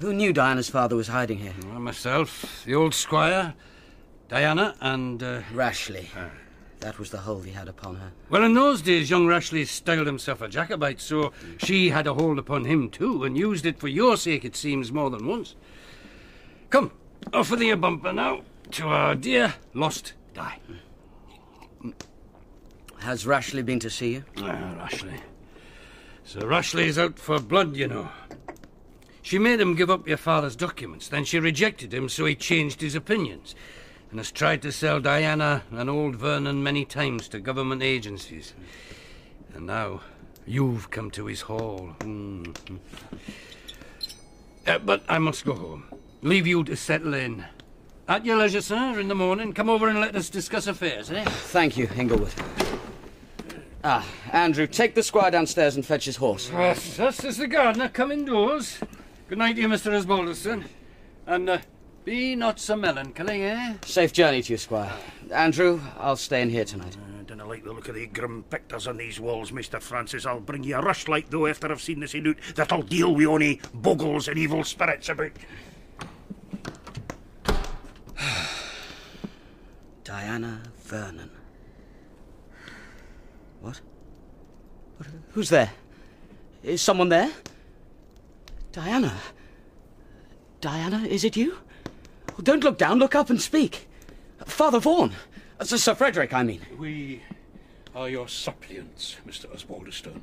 Who knew Diana's father was hiding here? Well, myself, the old squire, Diana, and. Uh, Rashleigh. That was the hold he had upon her. Well, in those days, young Rashleigh styled himself a Jacobite, so she had a hold upon him too, and used it for your sake, it seems, more than once. Come, offer thee a bumper now to our dear lost Di. Has Rashleigh been to see you? Ah, Rashleigh. Sir Rashleigh's out for blood, you know. She made him give up your father's documents, then she rejected him, so he changed his opinions, and has tried to sell Diana and old Vernon many times to government agencies. And now you've come to his hall. Hmm. Uh, but I must go home. Leave you to settle in. At your leisure, sir, in the morning. Come over and let us discuss affairs, eh? Thank you, Inglewood. Ah, Andrew, take the squire downstairs and fetch his horse. Yes, thus is the gardener. Come indoors. Good night to you, Mr. Osbaldiston. And uh, be not so melancholy, eh? Safe journey to you, squire. Andrew, I'll stay in here tonight. I don't like the look of the grim pictures on these walls, Mr. Francis. I'll bring you a rushlight, though, after I've seen this loot that'll deal with only boggles and evil spirits about. Diana Vernon. What? what? Who's there? Is someone there? Diana? Diana, is it you? Oh, don't look down, look up and speak. Father Vaughan. Uh, Sir Frederick, I mean. We are your suppliants, Mr. Osbaldiston,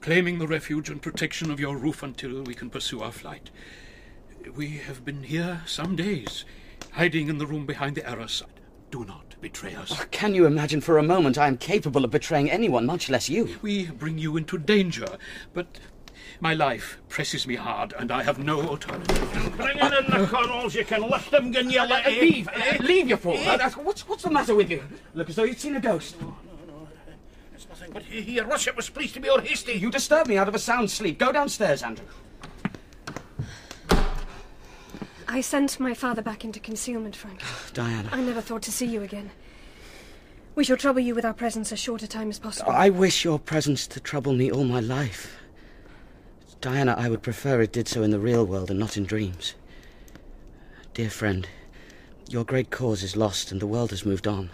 claiming the refuge and protection of your roof until we can pursue our flight. We have been here some days, hiding in the room behind the side. Do not betray us. Oh, Can you imagine for a moment I am capable of betraying anyone, much less you? We bring you into danger, but my life presses me hard, and I have no alternative. Bring in the colonels, you can lift them, can you let Uh, leave, uh, leave, you fool. Uh, what's, what's the matter with you? Look as though you'd seen a ghost. No, no, no. It's nothing but your worship was pleased to be all hasty. You disturbed me out of a sound sleep. Go downstairs, Andrew. I sent my father back into concealment, Frank. Diana. I never thought to see you again. We shall trouble you with our presence as short a time as possible. I wish your presence to trouble me all my life. Diana, I would prefer it did so in the real world and not in dreams. Dear friend, your great cause is lost and the world has moved on.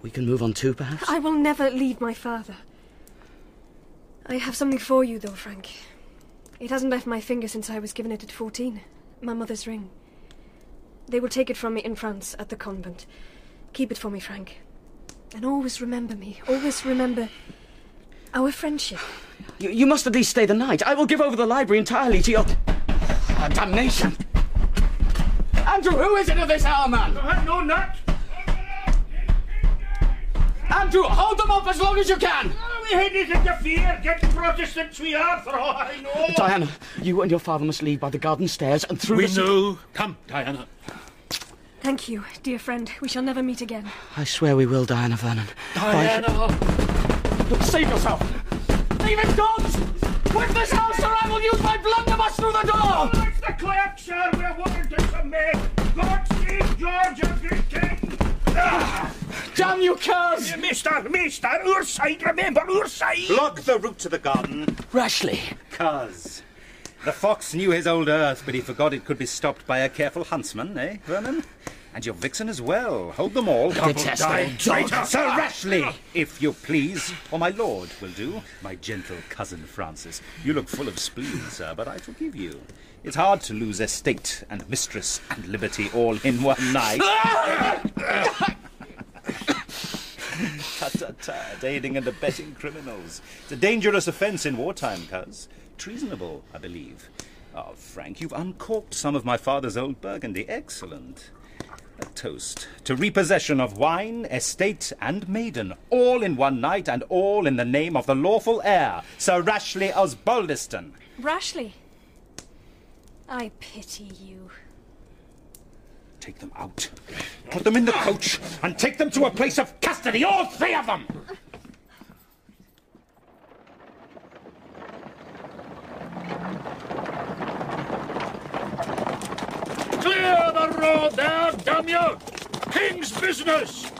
We can move on too, perhaps? I will never leave my father. I have something for you, though, Frank. It hasn't left my finger since I was given it at 14. My mother's ring. They will take it from me in France at the convent. Keep it for me, Frank. And always remember me. Always remember our friendship. You, you must at least stay the night. I will give over the library entirely to your. Ah, damnation! Andrew, who is it at this hour, man? No, not. Andrew, hold them up as long as you can! We had to interfere. Get Protestants we are, for all I know. Diana, you and your father must leave by the garden stairs and through We the. know. Come, Diana. Thank you, dear friend. We shall never meet again. I swear we will, Diana Vernon. Diana! By... Save yourself! Leave it, dogs! Quit this house, or I will use my blunderbuss through the door! Oh, it's the clerk, sir. We're wanting to submit. God save George, our great king. Ah! Damn you, curs! Mister, mister, our side, remember, our side. Block the route to the garden. Rashleigh. Cuz. The fox knew his old earth, but he forgot it could be stopped by a careful huntsman, eh, Vernon? And your vixen as well. Hold them all. Detestable dog. Sir Rashleigh, if you please. Or my lord will do. My gentle cousin Francis. You look full of spleen, sir, but I forgive you. It's hard to lose estate and mistress and liberty all in one night. tut tut tut, aiding and abetting criminals. It's a dangerous offence in wartime, cuz. Treasonable, I believe. Oh, Frank, you've uncorked some of my father's old Burgundy. Excellent. A toast to repossession of wine, estate, and maiden, all in one night, and all in the name of the lawful heir, Sir Rashleigh Osbaldiston. Rashleigh. I pity you. Take them out. Put them in the coach and take them to a place of custody, all three of them! Clear the road there, you! King's business!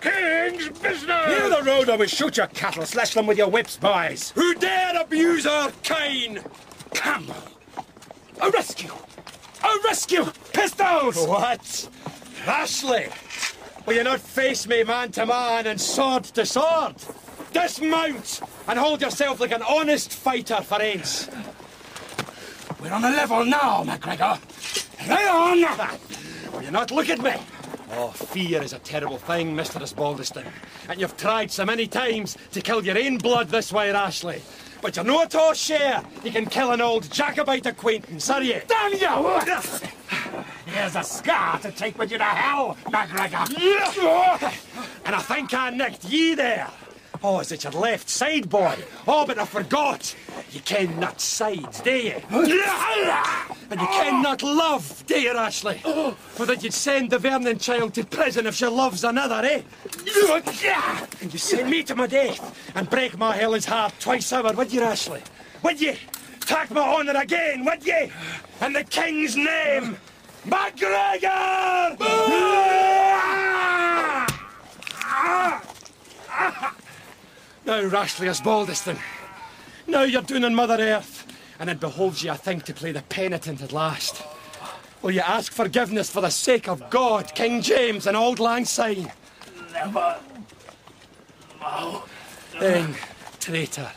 King's business! Clear the road or we shoot your cattle, slash them with your whips, boys! Who dare abuse our cane? Campbell! A rescue! A rescue! Pistols! What? Ashley! Will you not face me man to man and sword to sword? Dismount and hold yourself like an honest fighter for ends. We're on a level now, MacGregor. Lay on! Will you not look at me? Oh, fear is a terrible thing, Mr. Osbaldiston. And you've tried so many times to kill your own blood this way, Ashley. But you're no at all sure you can kill an old Jacobite acquaintance, are you? Damn you! Here's a scar to take with you to hell, MacGregor. And I think I nicked ye there. Oh, is it your left side, boy? Oh, but I forgot. You ken not sides, do you? And you ken not love, do you, Ashley? For that you'd send the Vernon child to prison if she loves another, eh? And you send me to my death and break my Helen's heart twice over, would you, Ashley? Would you? Take my honour again, would you? In the king's name, MacGregor! Now, Rashleigh Osbaldiston, now you're doing on Mother Earth, and it behoves you, I think, to play the penitent at last. Will you ask forgiveness for the sake of God, King James, and Old Lang Syne? Never. No. Then, traitor,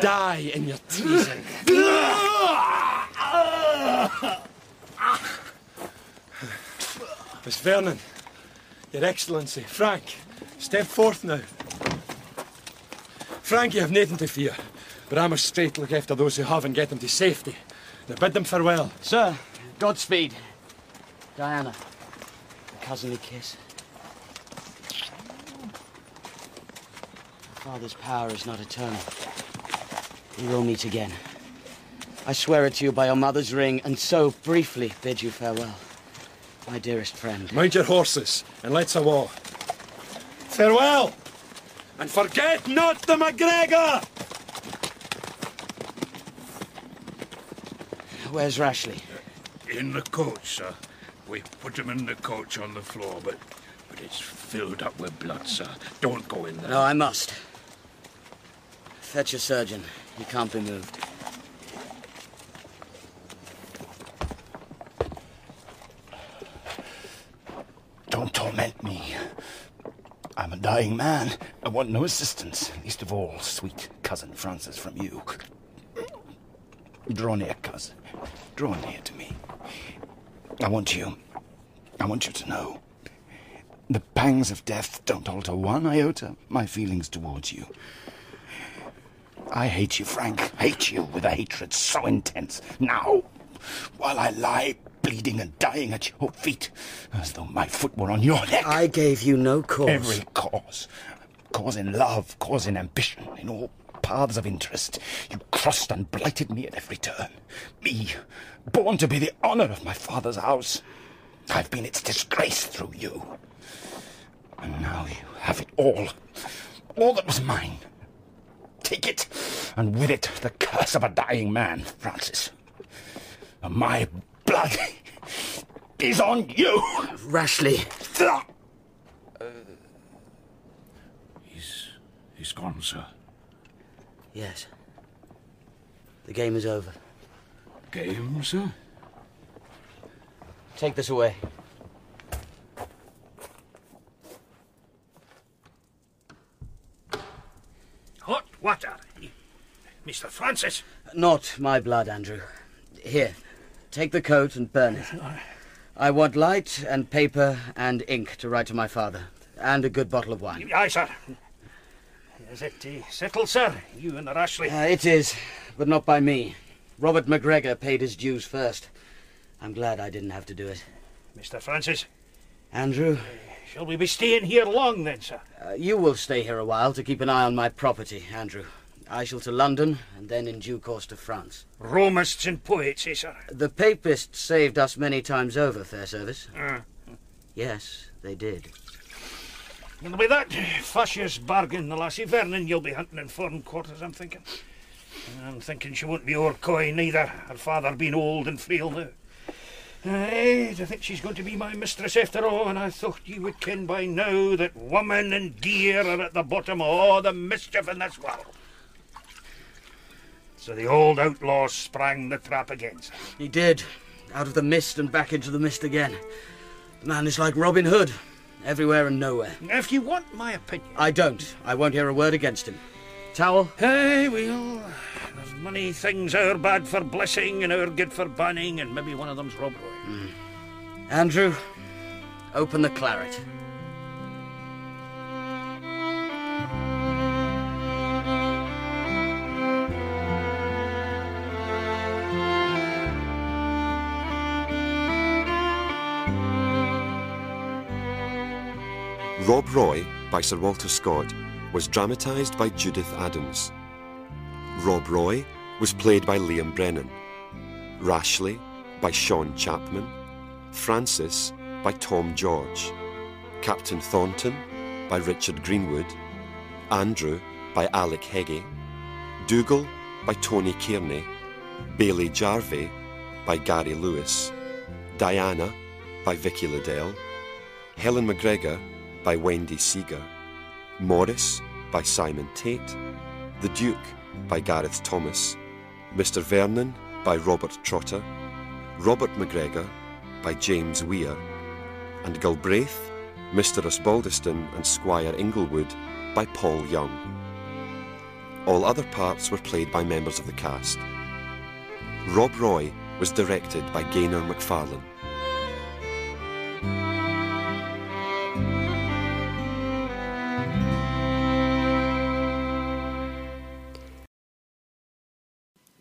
die in your treason. Miss Vernon, Your Excellency, Frank, step forth now. Frank, you have nothing to fear, but I must straight look after those who have and get them to safety. Now bid them farewell. Sir, Godspeed. Diana, a cousinly kiss. Father's power is not eternal. We will meet again. I swear it to you by your mother's ring, and so briefly bid you farewell. My dearest friend. Mount your horses and let's awa. Farewell! And forget not the MacGregor! Where's Rashleigh? In the coach, sir. We put him in the coach on the floor, but but it's filled up with blood, sir. Don't go in there. No, I must. Fetch a surgeon. He can't be moved. Don't torment me. I'm a dying man. I want no assistance, least of all, sweet cousin Francis, from you. Draw near, cousin. Draw near to me. I want you. I want you to know. The pangs of death don't alter one iota my feelings towards you. I hate you, Frank. Hate you with a hatred so intense. Now, while I lie bleeding and dying at your feet, as though my foot were on your neck. I gave you no cause. Every cause. Cause in love, cause in ambition, in all paths of interest. You crossed and blighted me at every turn. Me, born to be the honour of my father's house. I've been its disgrace through you. And now you have it all. All that was mine. Take it, and with it the curse of a dying man, Francis. And my blood is on you. Rashleigh. Uh, he's he's gone, sir. Yes. The game is over. Game, sir? Take this away. Hot water. Mr. Francis. Not my blood, Andrew. Here, take the coat and burn it. I want light and paper and ink to write to my father, and a good bottle of wine. Aye, sir. Is it uh, settled, sir? You and the Rashleigh? Uh, it is, but not by me. Robert MacGregor paid his dues first. I'm glad I didn't have to do it. Mr. Francis, Andrew, shall we be staying here long then, sir? uh, you will stay here a while to keep an eye on my property, Andrew. I shall to London, and then in due course to France. Romists and poets, eh, sir? The Papists saved us many times over, Fairservice. Ah. Yes, they did. It'll be that fascist bargain, the lassie Vernon, you'll be hunting in foreign quarters, I'm thinking. I'm thinking she won't be o'er coy neither, her father being old and frail now. Aye, I think she's going to be my mistress after all, and I thought you would ken by now that woman and gear are at the bottom of all the mischief in this world. So the old outlaw sprang the trap again. He did. Out of the mist and back into the mist again. The man is like Robin Hood. Everywhere and nowhere. If you want my opinion. I don't. I won't hear a word against him. Towel? Hey, well, there's many things are bad for blessing and are good for banning, and maybe one of them's Rob Roy. Hmm. Andrew, open the claret. Rob Roy by Sir Walter Scott was dramatised by Judith Adams. Rob Roy was played by Liam Brennan. Rashleigh by Sean Chapman. Francis by Tom George. Captain Thornton by Richard Greenwood. Andrew by Alec Heggie. Dougal by Tony Kearney. Bailie Jarvie by Gary Lewis. Diana by Vicky Liddell. Helen McGregor by Wendy Seager. Morris by Simon Tate. The Duke by Gareth Thomas. Mr. Vernon by Robert Trotter. Robert McGregor by James Weir. And Galbraith, Mr. Osbaldiston and Squire Inglewood by Paul Young. All other parts were played by members of the cast. Rob Roy was directed by Gaynor McFarlane.